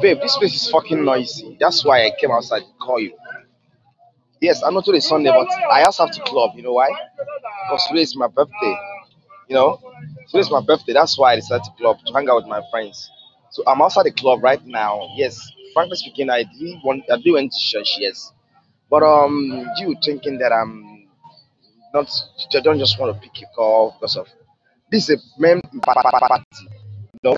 Babe. This place is fucking noisy. That's why I came outside to call you. Yes, I know today is Sunday, but I also have to club. You know why? Because today is my birthday. You know, today is my birthday. That's why I decided to club to hang out with my friends. So I'm outside the club right now. Yes, frankly speaking, I do want I do went to church. Yes, but um, you thinking that I'm not? I don't just want to pick your call because of this is a party. No,